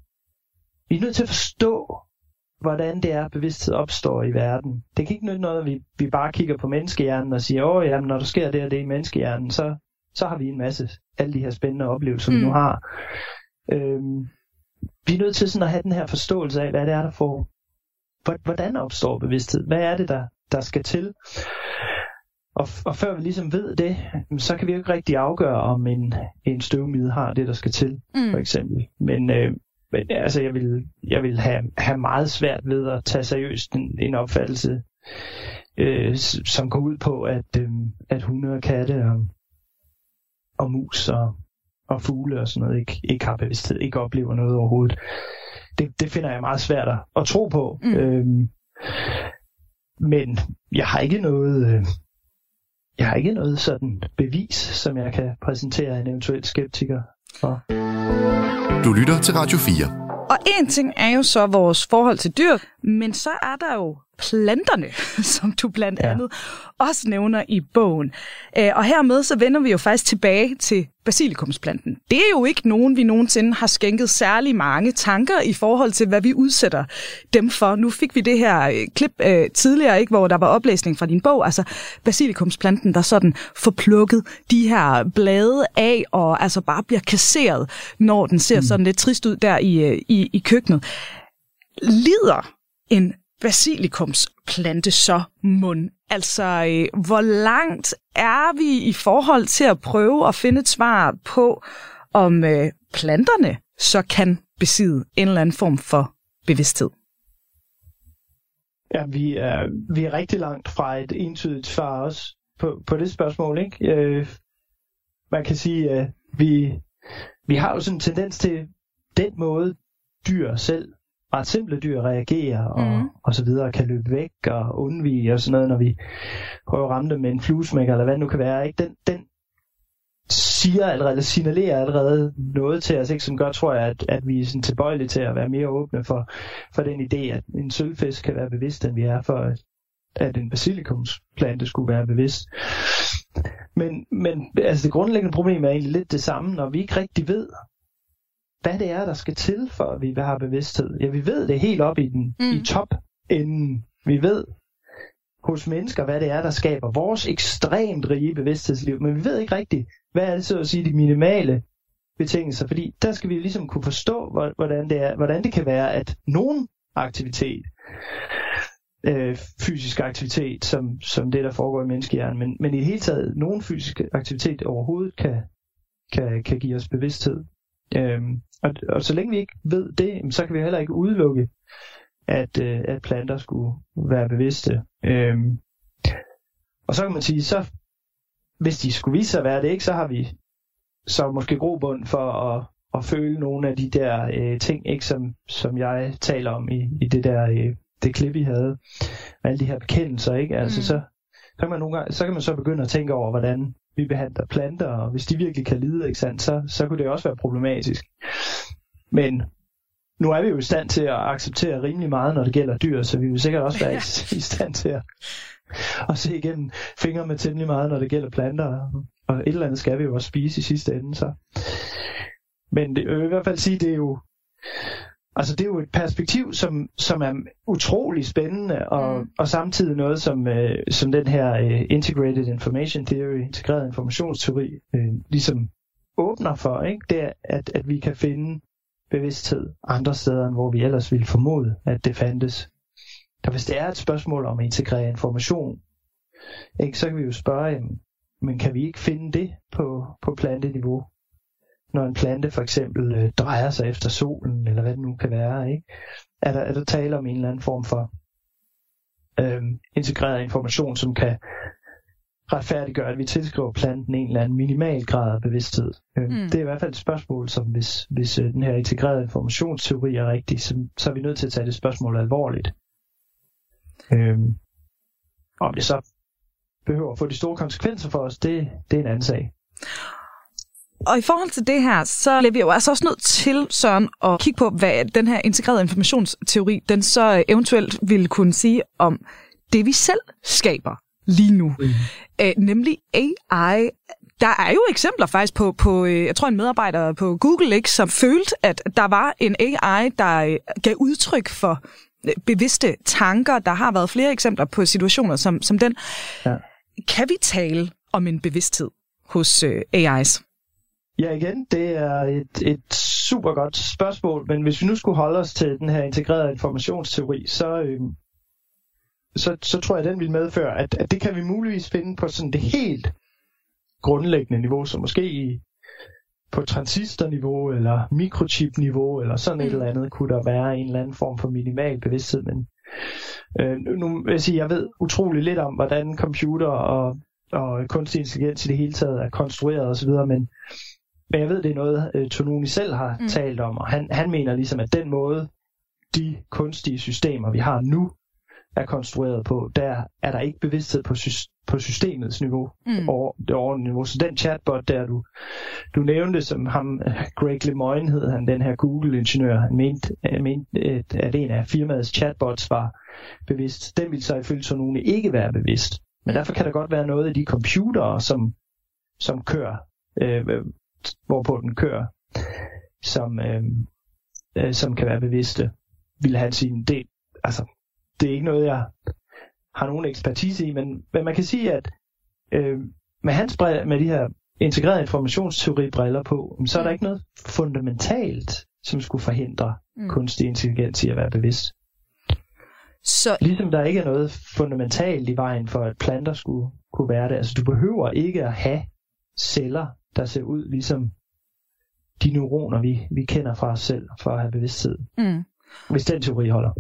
vi er nødt til at forstå, hvordan det er, bevidsthed opstår i verden. Det kan ikke nytte noget, at vi, vi bare kigger på menneskehjernen og siger, åh ja, når der sker det og det i menneskehjernen, så, så har vi en masse alle de her spændende oplevelser, mm. vi nu har. Øhm, vi er nødt til sådan at have den her forståelse af, hvad det er, der får, hvordan opstår bevidsthed? Hvad er det, der, der skal til? Og, og før vi ligesom ved det, så kan vi jo ikke rigtig afgøre, om en, en støvmide har det, der skal til, mm. for eksempel. Men, øh, men altså, jeg vil, jeg vil have, have meget svært ved at tage seriøst en, en opfattelse, øh, som går ud på, at, øh, at hunde og katte og, og mus og, og fugle og sådan noget ikke, ikke har bevidsthed, ikke oplever noget overhovedet. Det, det finder jeg meget svært at, at tro på. Mm. Øhm, men jeg har ikke noget... Øh, jeg har ikke noget sådan bevis, som jeg kan præsentere en eventuel skeptiker for. Du lytter til Radio 4. Og en ting er jo så vores forhold til dyr, men så er der jo planterne, som du blandt ja. andet også nævner i bogen. Øh, og hermed så vender vi jo faktisk tilbage til basilikumsplanten. Det er jo ikke nogen, vi nogensinde har skænket særlig mange tanker i forhold til, hvad vi udsætter dem for. Nu fik vi det her øh, klip øh, tidligere, ikke, hvor der var oplæsning fra din bog, altså basilikumsplanten, der sådan får plukket de her blade af, og altså bare bliver kasseret, når den ser mm. sådan lidt trist ud der i, øh, i, i køkkenet. Lider en basilikumsplante så mund? Altså, øh, hvor langt er vi i forhold til at prøve at finde et svar på, om øh, planterne så kan besidde en eller anden form for bevidsthed? Ja, vi er, vi er rigtig langt fra et entydigt svar også på, på det spørgsmål. Ikke? Øh, man kan sige, at vi, vi har jo sådan en tendens til den måde, dyr selv meget simple dyr reagerer og, mm. og så videre, kan løbe væk og undvige og sådan noget, når vi prøver at ramme dem med en fluesmækker eller hvad det nu kan være. Ikke? Den, den siger allerede, signalerer allerede noget til os, ikke? som gør, tror jeg, at, at vi er sådan tilbøjelige til at være mere åbne for, for den idé, at en sølvfisk kan være bevidst, end vi er for, at, at en basilikumsplante skulle være bevidst. Men, men altså det grundlæggende problem er egentlig lidt det samme, når vi ikke rigtig ved, hvad det er, der skal til, for at vi har bevidsthed. Ja, vi ved det helt op i den mm. i top enden. Vi ved hos mennesker, hvad det er, der skaber vores ekstremt rige bevidsthedsliv, men vi ved ikke rigtigt, hvad er det så at sige de minimale betingelser, fordi der skal vi ligesom kunne forstå, hvordan det, er, hvordan det kan være, at nogen aktivitet, øh, fysisk aktivitet, som, som det, der foregår i menneskehjernen, men, men i det hele taget, nogen fysisk aktivitet overhovedet kan, kan, kan give os bevidsthed. Øhm, og, og så længe vi ikke ved det, så kan vi heller ikke udelukke, at, øh, at planter skulle være bevidste. Øhm, og så kan man sige, så hvis de skulle vise sig at være det, ikke, så har vi så måske grobund for at, at føle nogle af de der øh, ting, ikke, som, som jeg taler om i, i det der øh, det klip, I havde. Alle de her bekendelser, ikke? Altså, mm. så, så, kan man nogle gange, så kan man så begynde at tænke over, hvordan vi behandler planter, og hvis de virkelig kan lide, ikke sandt, så, så kunne det også være problematisk. Men nu er vi jo i stand til at acceptere rimelig meget, når det gælder dyr, så vi vil sikkert også være i, i stand til at, at se igennem fingre med temmelig meget, når det gælder planter. Og et eller andet skal vi jo også spise i sidste ende. Så. Men det, jeg vil i hvert fald sige, det er jo, Altså det er jo et perspektiv, som, som er utrolig spændende, og, mm. og samtidig noget, som, øh, som den her øh, Integrated Information Theory, integreret informationsteori, øh, ligesom åbner for, ikke? det er, at, at vi kan finde bevidsthed andre steder, end hvor vi ellers ville formode, at det fandtes. Og hvis det er et spørgsmål om at integrere information, ikke, så kan vi jo spørge, men kan vi ikke finde det på, på planteniveau? når en plante for eksempel øh, drejer sig efter solen, eller hvad det nu kan være, ikke? Er, der, er der tale om en eller anden form for øh, integreret information, som kan retfærdiggøre, at vi tilskriver planten en eller anden minimal grad af bevidsthed. Øh, mm. Det er i hvert fald et spørgsmål, som hvis, hvis øh, den her integrerede informationsteori er rigtig, så, så er vi nødt til at tage det spørgsmål alvorligt. Øh, om det så behøver at få de store konsekvenser for os, det, det er en anden sag. Og i forhold til det her, så bliver vi jo altså også nødt til, Søren, at kigge på, hvad den her integrerede informationsteori, den så eventuelt ville kunne sige om det, vi selv skaber lige nu. Mm. Æ, nemlig AI. Der er jo eksempler faktisk på, på, øh, jeg tror en medarbejder på Google, ikke, som følte, at der var en AI, der øh, gav udtryk for bevidste tanker. Der har været flere eksempler på situationer som, som den. Ja. Kan vi tale om en bevidsthed hos øh, AI's? Ja, igen, det er et, et super godt spørgsmål, men hvis vi nu skulle holde os til den her integrerede informationsteori, så, øh, så, så tror jeg, at den vil medføre, at, at det kan vi muligvis finde på sådan det helt grundlæggende niveau, så måske i, på transistorniveau eller mikrochip-niveau eller sådan mm. et eller andet, kunne der være en eller anden form for minimal bevidsthed. Men øh, nu vil jeg sige, jeg ved utrolig lidt om, hvordan computer og, og kunstig intelligens i det hele taget er konstrueret osv., men, men jeg ved, det er noget, øh, Tononi selv har mm. talt om, og han, han mener ligesom, at den måde, de kunstige systemer, vi har nu, er konstrueret på, der er der ikke bevidsthed på, sy- på systemets niveau, mm. over det overordnede niveau. Så den chatbot der, du, du nævnte, som ham, Greg LeMoyne hed han, den her Google-ingeniør, han mente, mente, at en af firmaets chatbots var bevidst. Den vil så ifølge så nogle ikke være bevidst. Men derfor kan der godt være noget af de computere, som, som kører, øh, hvorpå den kører, som, øh, øh, som kan være bevidste, vil han sige, det, altså, det er ikke noget, jeg har nogen ekspertise i, men, men man kan sige, at øh, med hans briller, med de her integrerede informationsteori-briller på, så er der mm. ikke noget fundamentalt, som skulle forhindre mm. kunstig intelligens i at være bevidst. Så... Ligesom der ikke er noget fundamentalt i vejen for, at planter skulle kunne være det. Altså du behøver ikke at have celler, der ser ud ligesom de neuroner, vi, vi kender fra os selv, for at have bevidsthed. Mm. Hvis den teori holder.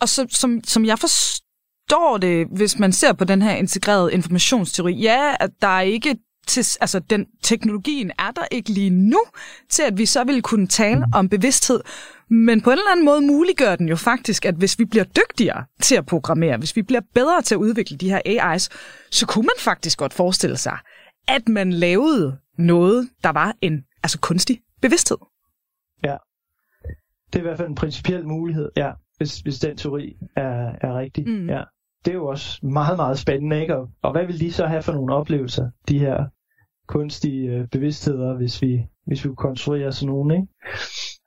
Og så, som, som jeg forstår det, hvis man ser på den her integrerede informationsteori, ja, at der er ikke til, altså den teknologien er der ikke lige nu, til at vi så vil kunne tale om bevidsthed. Men på en eller anden måde muliggør den jo faktisk, at hvis vi bliver dygtigere til at programmere, hvis vi bliver bedre til at udvikle de her AI's, så kunne man faktisk godt forestille sig, at man lavede noget, der var en altså kunstig bevidsthed. Ja, det er i hvert fald en principiel mulighed, ja hvis, hvis den teori er, er rigtig. Mm. Ja. Det er jo også meget, meget spændende, ikke? Og, og hvad vil de så have for nogle oplevelser, de her kunstige øh, bevidstheder, hvis vi, hvis vi konstruerer sådan nogle, ikke?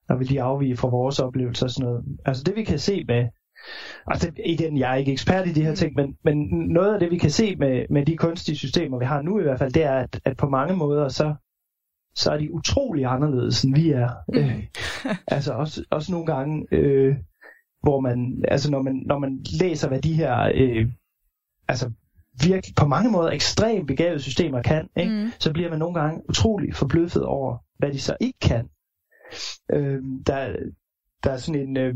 Og vil de afvige fra vores oplevelser og sådan noget. Altså det vi kan se med, altså det, igen, jeg er ikke ekspert i de her mm. ting, men, men noget af det vi kan se med, med de kunstige systemer, vi har nu i hvert fald, det er, at, at på mange måder, så, så er de utrolig anderledes, end vi er. Mm. Øh, altså også, også nogle gange øh, hvor man, altså når man, når man læser, hvad de her, øh, altså virkelig på mange måder ekstremt begavede systemer kan, ikke? Mm. så bliver man nogle gange utrolig forbløffet over, hvad de så ikke kan. Øh, der, der er sådan en, øh,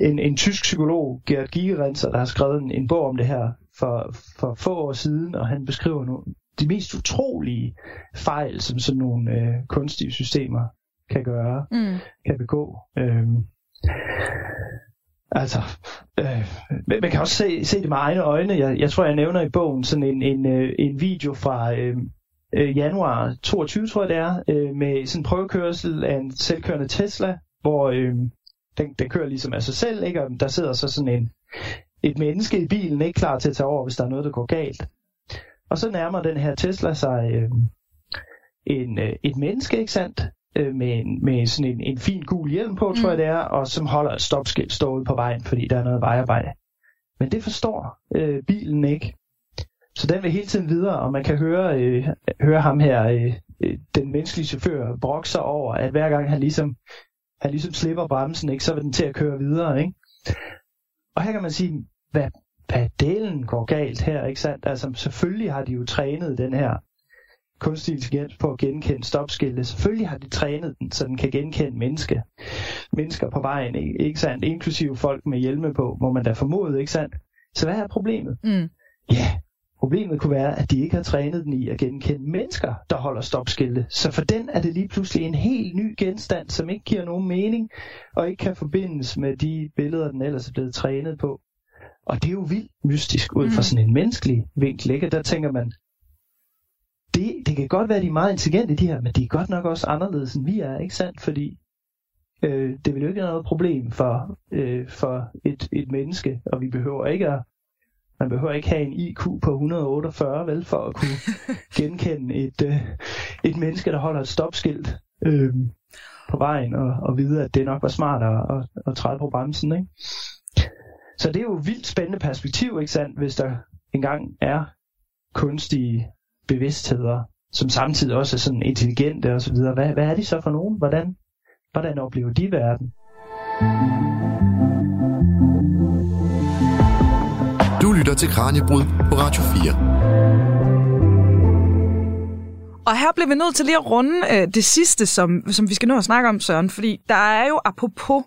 en, en tysk psykolog, Gerd Gigerenser, der har skrevet en, en bog om det her for, for få år siden, og han beskriver nogle, de mest utrolige fejl, som sådan nogle øh, kunstige systemer kan gøre, mm. kan begå. Øh, Altså, øh, man kan også se, se det med egne øjne. Jeg, jeg tror, jeg nævner i bogen sådan en, en, øh, en video fra øh, øh januar 22, tror jeg det er, øh, med sådan en prøvekørsel af en selvkørende Tesla, hvor øh, den, den kører ligesom af sig selv, ikke? og der sidder så sådan en, et menneske i bilen, ikke klar til at tage over, hvis der er noget, der går galt. Og så nærmer den her Tesla sig øh, en, øh, et menneske, ikke sandt? Øh, med, en, med sådan en, en fin gul hjelm på, mm. tror jeg det er, og som holder et stopskilt stået på vejen, fordi der er noget vejarbejde. Men det forstår øh, bilen ikke. Så den vil hele tiden videre, og man kan høre, øh, høre ham her, øh, øh den menneskelige chauffør, brokke sig over, at hver gang han ligesom, han ligesom slipper bremsen, ikke, så vil den til at køre videre. Ikke? Og her kan man sige, hvad, hvad delen går galt her, ikke sandt? Altså selvfølgelig har de jo trænet den her kunstig intelligens på at genkende stopskilte. Selvfølgelig har de trænet den, så den kan genkende menneske. mennesker på vejen, ikke, ikke sandt? Inklusive folk med hjelme på, må man da formode, ikke sandt? Så hvad er problemet? Mm. Ja, problemet kunne være, at de ikke har trænet den i at genkende mennesker, der holder stopskilte. Så for den er det lige pludselig en helt ny genstand, som ikke giver nogen mening, og ikke kan forbindes med de billeder, den ellers er blevet trænet på. Og det er jo vildt mystisk ud fra mm. sådan en menneskelig vinkel, ikke? Der tænker man, det, det kan godt være, at de er meget intelligente, de her, men de er godt nok også anderledes, end vi er, ikke sandt? Fordi øh, det vil jo ikke være noget problem for, øh, for et, et menneske, og vi behøver ikke at man behøver ikke have en IQ på 148, vel, for at kunne genkende et, øh, et menneske, der holder et stopskilt øh, på vejen, og, og vide, at det nok var smart at, at, at træde på bremsen. Ikke? så det er jo et vildt spændende perspektiv, ikke sandt, hvis der engang er kunstige bevidstheder, som samtidig også er sådan intelligente og så videre. Hvad, hvad er de så for nogen? Hvordan, hvordan oplever de verden? Du lytter til Kranjebrud på Radio 4. Og her bliver vi nødt til lige at runde øh, det sidste, som, som vi skal nå at snakke om, Søren, fordi der er jo apropos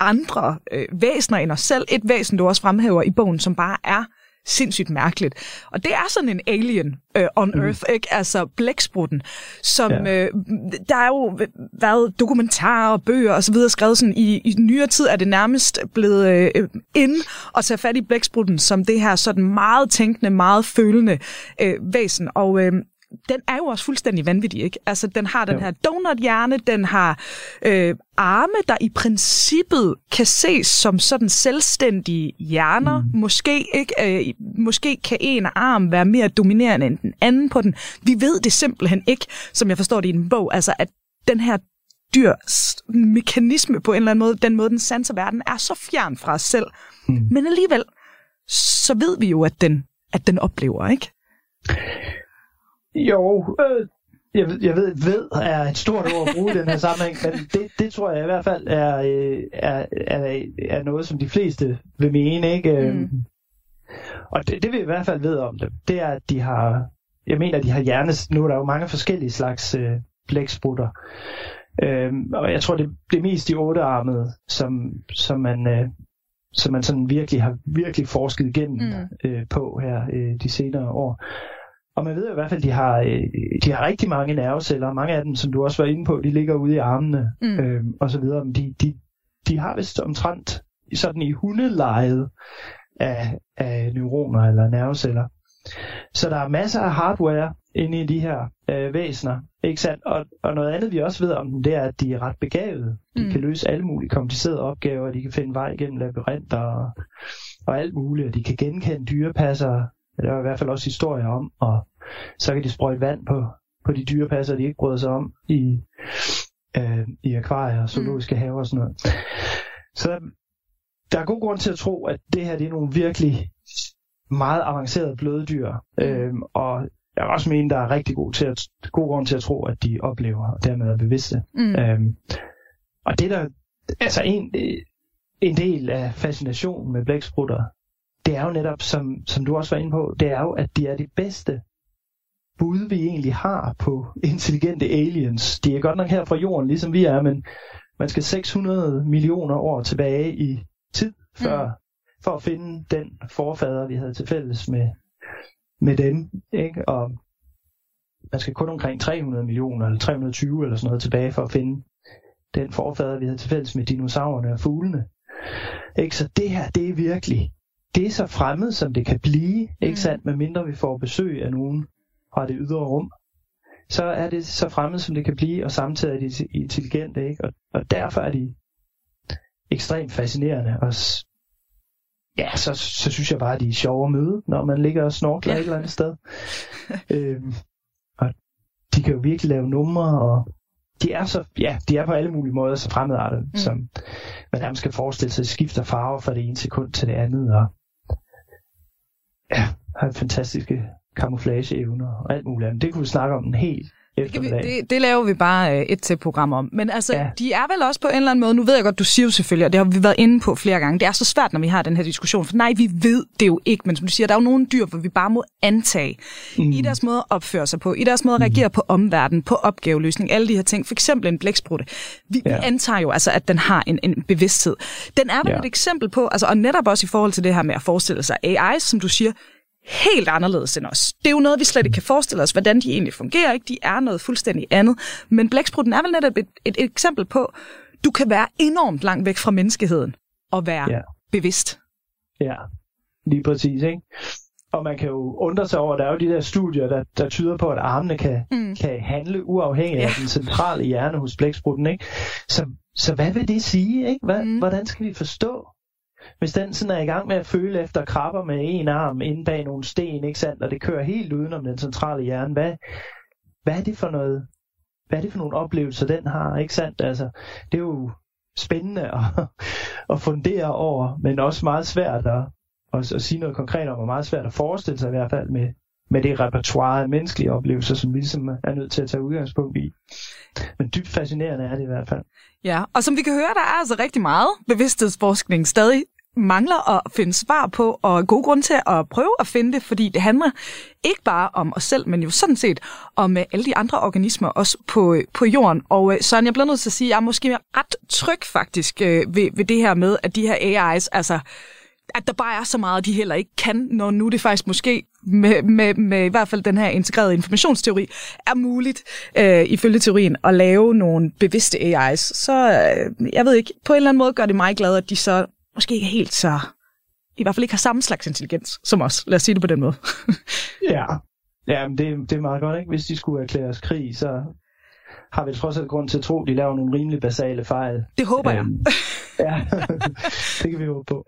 andre øh, væsener end os selv, et væsen, du også fremhæver i bogen, som bare er sindssygt mærkeligt. Og det er sådan en alien uh, on mm. Earth, ikke? Altså blæksprutten, som ja. uh, der er jo været dokumentarer og bøger og så videre skrevet sådan i, i nyere tid er det nærmest blevet uh, ind at tage fat i blæksprutten som det her sådan meget tænkende, meget følende uh, væsen. Og uh, den er jo også fuldstændig vanvittig, ikke? Altså, den har den jo. her donut-hjerne, den har øh, arme, der i princippet kan ses som sådan selvstændige hjerner. Mm. Måske, ikke? Øh, måske kan en arm være mere dominerende end den anden på den. Vi ved det simpelthen ikke, som jeg forstår det i en bog, altså at den her dyrs mekanisme på en eller anden måde, den måde, den sanser verden, er så fjern fra os selv. Mm. Men alligevel, så ved vi jo, at den, at den oplever, ikke? Jo, øh, jeg, jeg ved, ved er et stort ord at bruge i den her sammenhæng, men det, det tror jeg i hvert fald er, øh, er, er, er noget, som de fleste vil mene. Ikke? Øhm, mm. Og det, det vi i hvert fald ved om dem, det er, at de har, jeg mener, de har hjernes, nu er der jo mange forskellige slags øh, blæksprutter. Øhm, og jeg tror, det, det er mest de ottearmede, som, som man, øh, som man sådan virkelig har virkelig forsket igennem mm. øh, på her øh, de senere år. Og man ved i hvert fald, at de har, øh, de har rigtig mange nerveceller. Mange af dem, som du også var inde på, de ligger ude i armene mm. øh, og så videre. Men de, de, de har vist omtrent sådan i hundelejet af, af neuroner eller nerveceller. Så der er masser af hardware inde i de her øh, væsener. Ikke sandt? Og, og noget andet, vi også ved om dem, det er, at de er ret begavede. De mm. kan løse alle mulige komplicerede opgaver. De kan finde vej gennem labyrinter og, og alt muligt. De kan genkende dyrepasser der er i hvert fald også historier om, og så kan de sprøjte vand på, på de dyrepasser, de ikke bryder sig om i, øh, i akvarier og zoologiske mm. haver og sådan noget. Så der er god grund til at tro, at det her det er nogle virkelig meget avancerede bløddyr, mm. øhm, og jeg vil også mene, der er rigtig god, til at, god grund til at tro, at de oplever og dermed er bevidste. Mm. Øhm, og det der, altså en, en del af fascinationen med blæksprutter, det er jo netop, som, som du også var inde på, det er jo, at de er de bedste bud, vi egentlig har på intelligente aliens. De er godt nok her fra jorden, ligesom vi er, men man skal 600 millioner år tilbage i tid, før, mm. for at finde den forfader, vi havde til fælles med, med dem. Ikke? Og man skal kun omkring 300 millioner, eller 320 eller sådan noget tilbage, for at finde den forfader, vi havde til fælles med dinosaurerne og fuglene. Ikke? Så det her, det er virkelig det er så fremmed, som det kan blive, ikke mm. sandt, medmindre vi får besøg af nogen fra det ydre rum. Så er det så fremmed, som det kan blive, og samtidig er de intelligente, ikke? Og, og derfor er de ekstremt fascinerende. Og ja, så, så synes jeg bare, at de er sjove at møde, når man ligger og snorkler ja. et eller andet sted. øhm, og de kan jo virkelig lave numre, og de er så, ja, de er på alle mulige måder så fremmedartet, mm. som man nærmest skal forestille sig, skifter farver fra det ene sekund til det andet, og ja, har fantastiske kamuflageevner og alt muligt andet. Det kunne vi snakke om en hel det, vi, det, det laver vi bare øh, et til program om. Men altså, ja. de er vel også på en eller anden måde, nu ved jeg godt, du siger jo selvfølgelig, og det har vi været inde på flere gange, det er så svært, når vi har den her diskussion, for nej, vi ved det jo ikke, men som du siger, der er jo nogle dyr, hvor vi bare må antage, mm. i deres måde at opføre sig på, i deres måde at reagere mm. på omverdenen, på opgaveløsning, alle de her ting, for eksempel en blæksprutte. Vi, ja. vi antager jo altså, at den har en, en bevidsthed. Den er vel ja. et eksempel på, altså, og netop også i forhold til det her med at forestille sig AI, som du siger, helt anderledes end os. Det er jo noget, vi slet ikke kan forestille os, hvordan de egentlig fungerer. Ikke? De er noget fuldstændig andet. Men blæksprutten er vel netop et, et, et eksempel på, du kan være enormt langt væk fra menneskeheden og være ja. bevidst. Ja, lige præcis. Ikke? Og man kan jo undre sig over, at der er jo de der studier, der, der tyder på, at armene kan, mm. kan handle uafhængigt ja. af den centrale hjerne hos blæksprutten. Ikke? Så, så hvad vil det sige? Ikke? Hvad, mm. Hvordan skal vi forstå hvis den sådan er i gang med at føle efter krabber med en arm inde bag nogle sten, ikke sandt, og det kører helt udenom den centrale hjerne, hvad, hvad er det for noget, hvad er det for nogle oplevelser, den har, ikke sandt? Altså, det er jo spændende at, at fundere over, men også meget svært at, at, at sige noget konkret om, og meget svært at forestille sig i hvert fald med, med det repertoire af menneskelige oplevelser, som vi ligesom er nødt til at tage udgangspunkt i. Men dybt fascinerende er det i hvert fald. Ja, og som vi kan høre, der er altså rigtig meget bevidsthedsforskning stadig mangler at finde svar på, og god grund til at prøve at finde det, fordi det handler ikke bare om os selv, men jo sådan set om øh, alle de andre organismer også på, øh, på jorden. Og uh, Søren, jeg bliver nødt til at sige, at jeg er måske ret tryg faktisk ved, ved det her med, at de her AI's, altså at der bare er så meget, de heller ikke kan, når nu det faktisk måske med, med, med i hvert fald den her integrerede informationsteori, er muligt, øh, ifølge teorien, at lave nogle bevidste AI's. Så øh, jeg ved ikke, på en eller anden måde gør det mig glad, at de så måske ikke helt så, i hvert fald ikke har samme slags intelligens som os. Lad os sige det på den måde. ja, ja men det, det er meget godt, ikke? Hvis de skulle erklære os krig, så har vi trods alt grund til at tro, at de laver nogle rimelig basale fejl. Det håber jeg. Øhm, ja, det kan vi håbe på.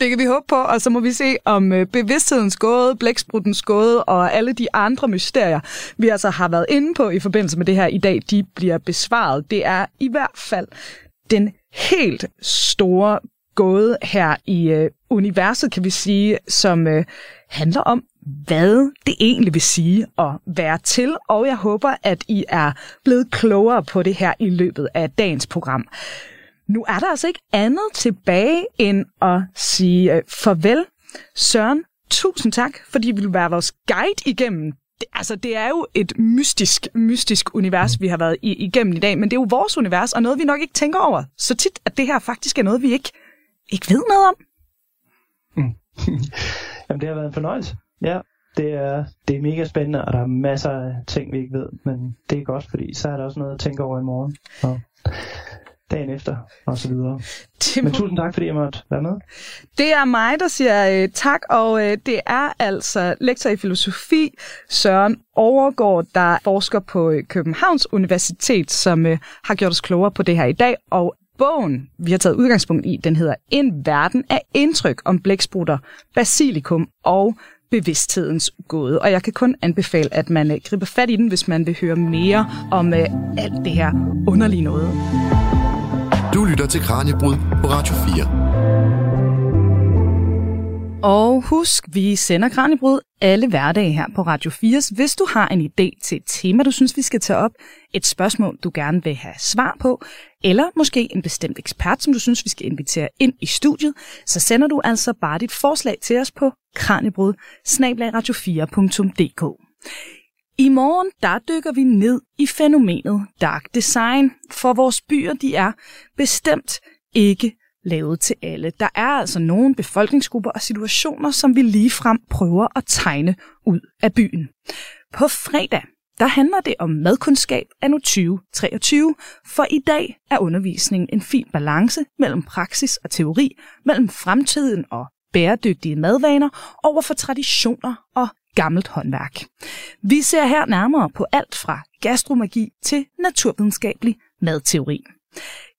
Det kan vi håbe på, og så må vi se om øh, bevidsthedens gåde, blækspruttens gåde og alle de andre mysterier, vi altså har været inde på i forbindelse med det her i dag, de bliver besvaret. Det er i hvert fald den helt store gåde her i øh, universet, kan vi sige, som øh, handler om, hvad det egentlig vil sige at være til, og jeg håber, at I er blevet klogere på det her i løbet af dagens program. Nu er der altså ikke andet tilbage end at sige øh, farvel. Søren, tusind tak, fordi vi vil være vores guide igennem det, altså, det er jo et mystisk, mystisk univers, vi har været i, igennem i dag, men det er jo vores univers, og noget, vi nok ikke tænker over så tit, at det her faktisk er noget, vi ikke, ikke ved noget om. Mm. Jamen, det har været en fornøjelse. Ja, det er, det er mega spændende, og der er masser af ting, vi ikke ved, men det er godt, fordi så er der også noget at tænke over i morgen. Så dagen efter, og så videre. Det Men tusind tak, fordi jeg måtte være med. Det er mig, der siger uh, tak, og uh, det er altså lektor i filosofi Søren Overgaard, der forsker på uh, Københavns Universitet, som uh, har gjort os klogere på det her i dag, og Bogen, vi har taget udgangspunkt i, den hedder En verden af indtryk om blæksprutter, basilikum og bevidsthedens gåde. Og jeg kan kun anbefale, at man uh, griber fat i den, hvis man vil høre mere om uh, alt det her underlige noget. Lytter til Kranjebrud på Radio 4. Og husk, vi sender Kranjebrud alle hverdage her på Radio 4. Hvis du har en idé til et tema, du synes, vi skal tage op, et spørgsmål, du gerne vil have svar på, eller måske en bestemt ekspert, som du synes, vi skal invitere ind i studiet, så sender du altså bare dit forslag til os på kranjebrud radio4.dk. I morgen, der dykker vi ned i fænomenet dark design, for vores byer, de er bestemt ikke lavet til alle. Der er altså nogle befolkningsgrupper og situationer, som vi lige frem prøver at tegne ud af byen. På fredag, der handler det om madkundskab af nu 2023, for i dag er undervisningen en fin balance mellem praksis og teori, mellem fremtiden og bæredygtige madvaner over for traditioner og gammelt håndværk. Vi ser her nærmere på alt fra gastromagi til naturvidenskabelig madteori.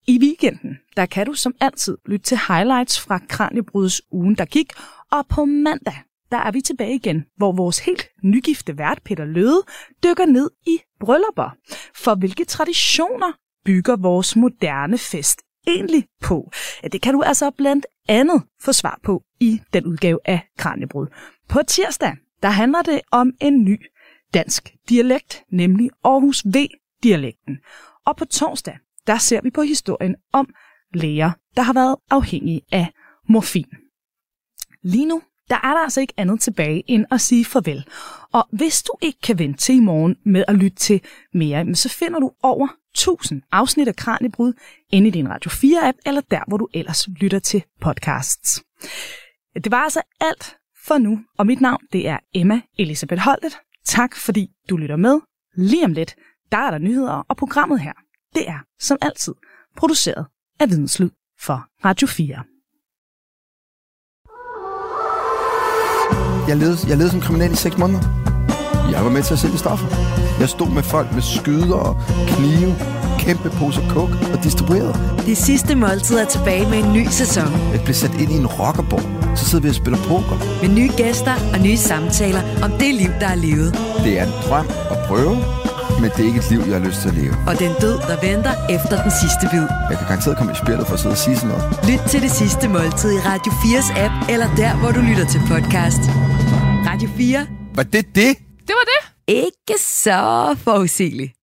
I weekenden, der kan du som altid lytte til highlights fra Kranjebruds ugen, der gik, og på mandag, der er vi tilbage igen, hvor vores helt nygifte vært Peter Løde dykker ned i bryllupper. For hvilke traditioner bygger vores moderne fest egentlig på? Ja, det kan du altså blandt andet få svar på i den udgave af Kranjebrud. På tirsdag, der handler det om en ny dansk dialekt, nemlig Aarhus V-dialekten. Og på torsdag, der ser vi på historien om læger, der har været afhængige af morfin. Lige nu, der er der altså ikke andet tilbage end at sige farvel. Og hvis du ikke kan vente til i morgen med at lytte til mere, så finder du over 1000 afsnit af Kranjebrud inde i din Radio 4-app, eller der, hvor du ellers lytter til podcasts. Det var altså alt for nu, og mit navn det er Emma Elisabeth Holtet. Tak fordi du lytter med. Lige om lidt, der er der nyheder, og programmet her, det er som altid produceret af Videnslyd for Radio 4. Jeg levede, jeg levede som kriminel i 6 måneder. Jeg var med til at sælge stoffer. Jeg stod med folk med skyder og knive, kæmpe poser kok og distribuerede. Det sidste måltid er tilbage med en ny sæson. Jeg blev sat ind i en rockerborg. Så sidder vi og spiller poker. Med nye gæster og nye samtaler om det liv, der er levet. Det er en drøm at prøve men det er ikke et liv, jeg har lyst til at leve. Og den død, der venter efter den sidste bid. Jeg kan garanteret komme i spjældet for at sidde og sige sådan noget. Lyt til det sidste måltid i Radio 4's app, eller der, hvor du lytter til podcast. Radio 4. Var det det? Det var det. Ikke så forudsigeligt.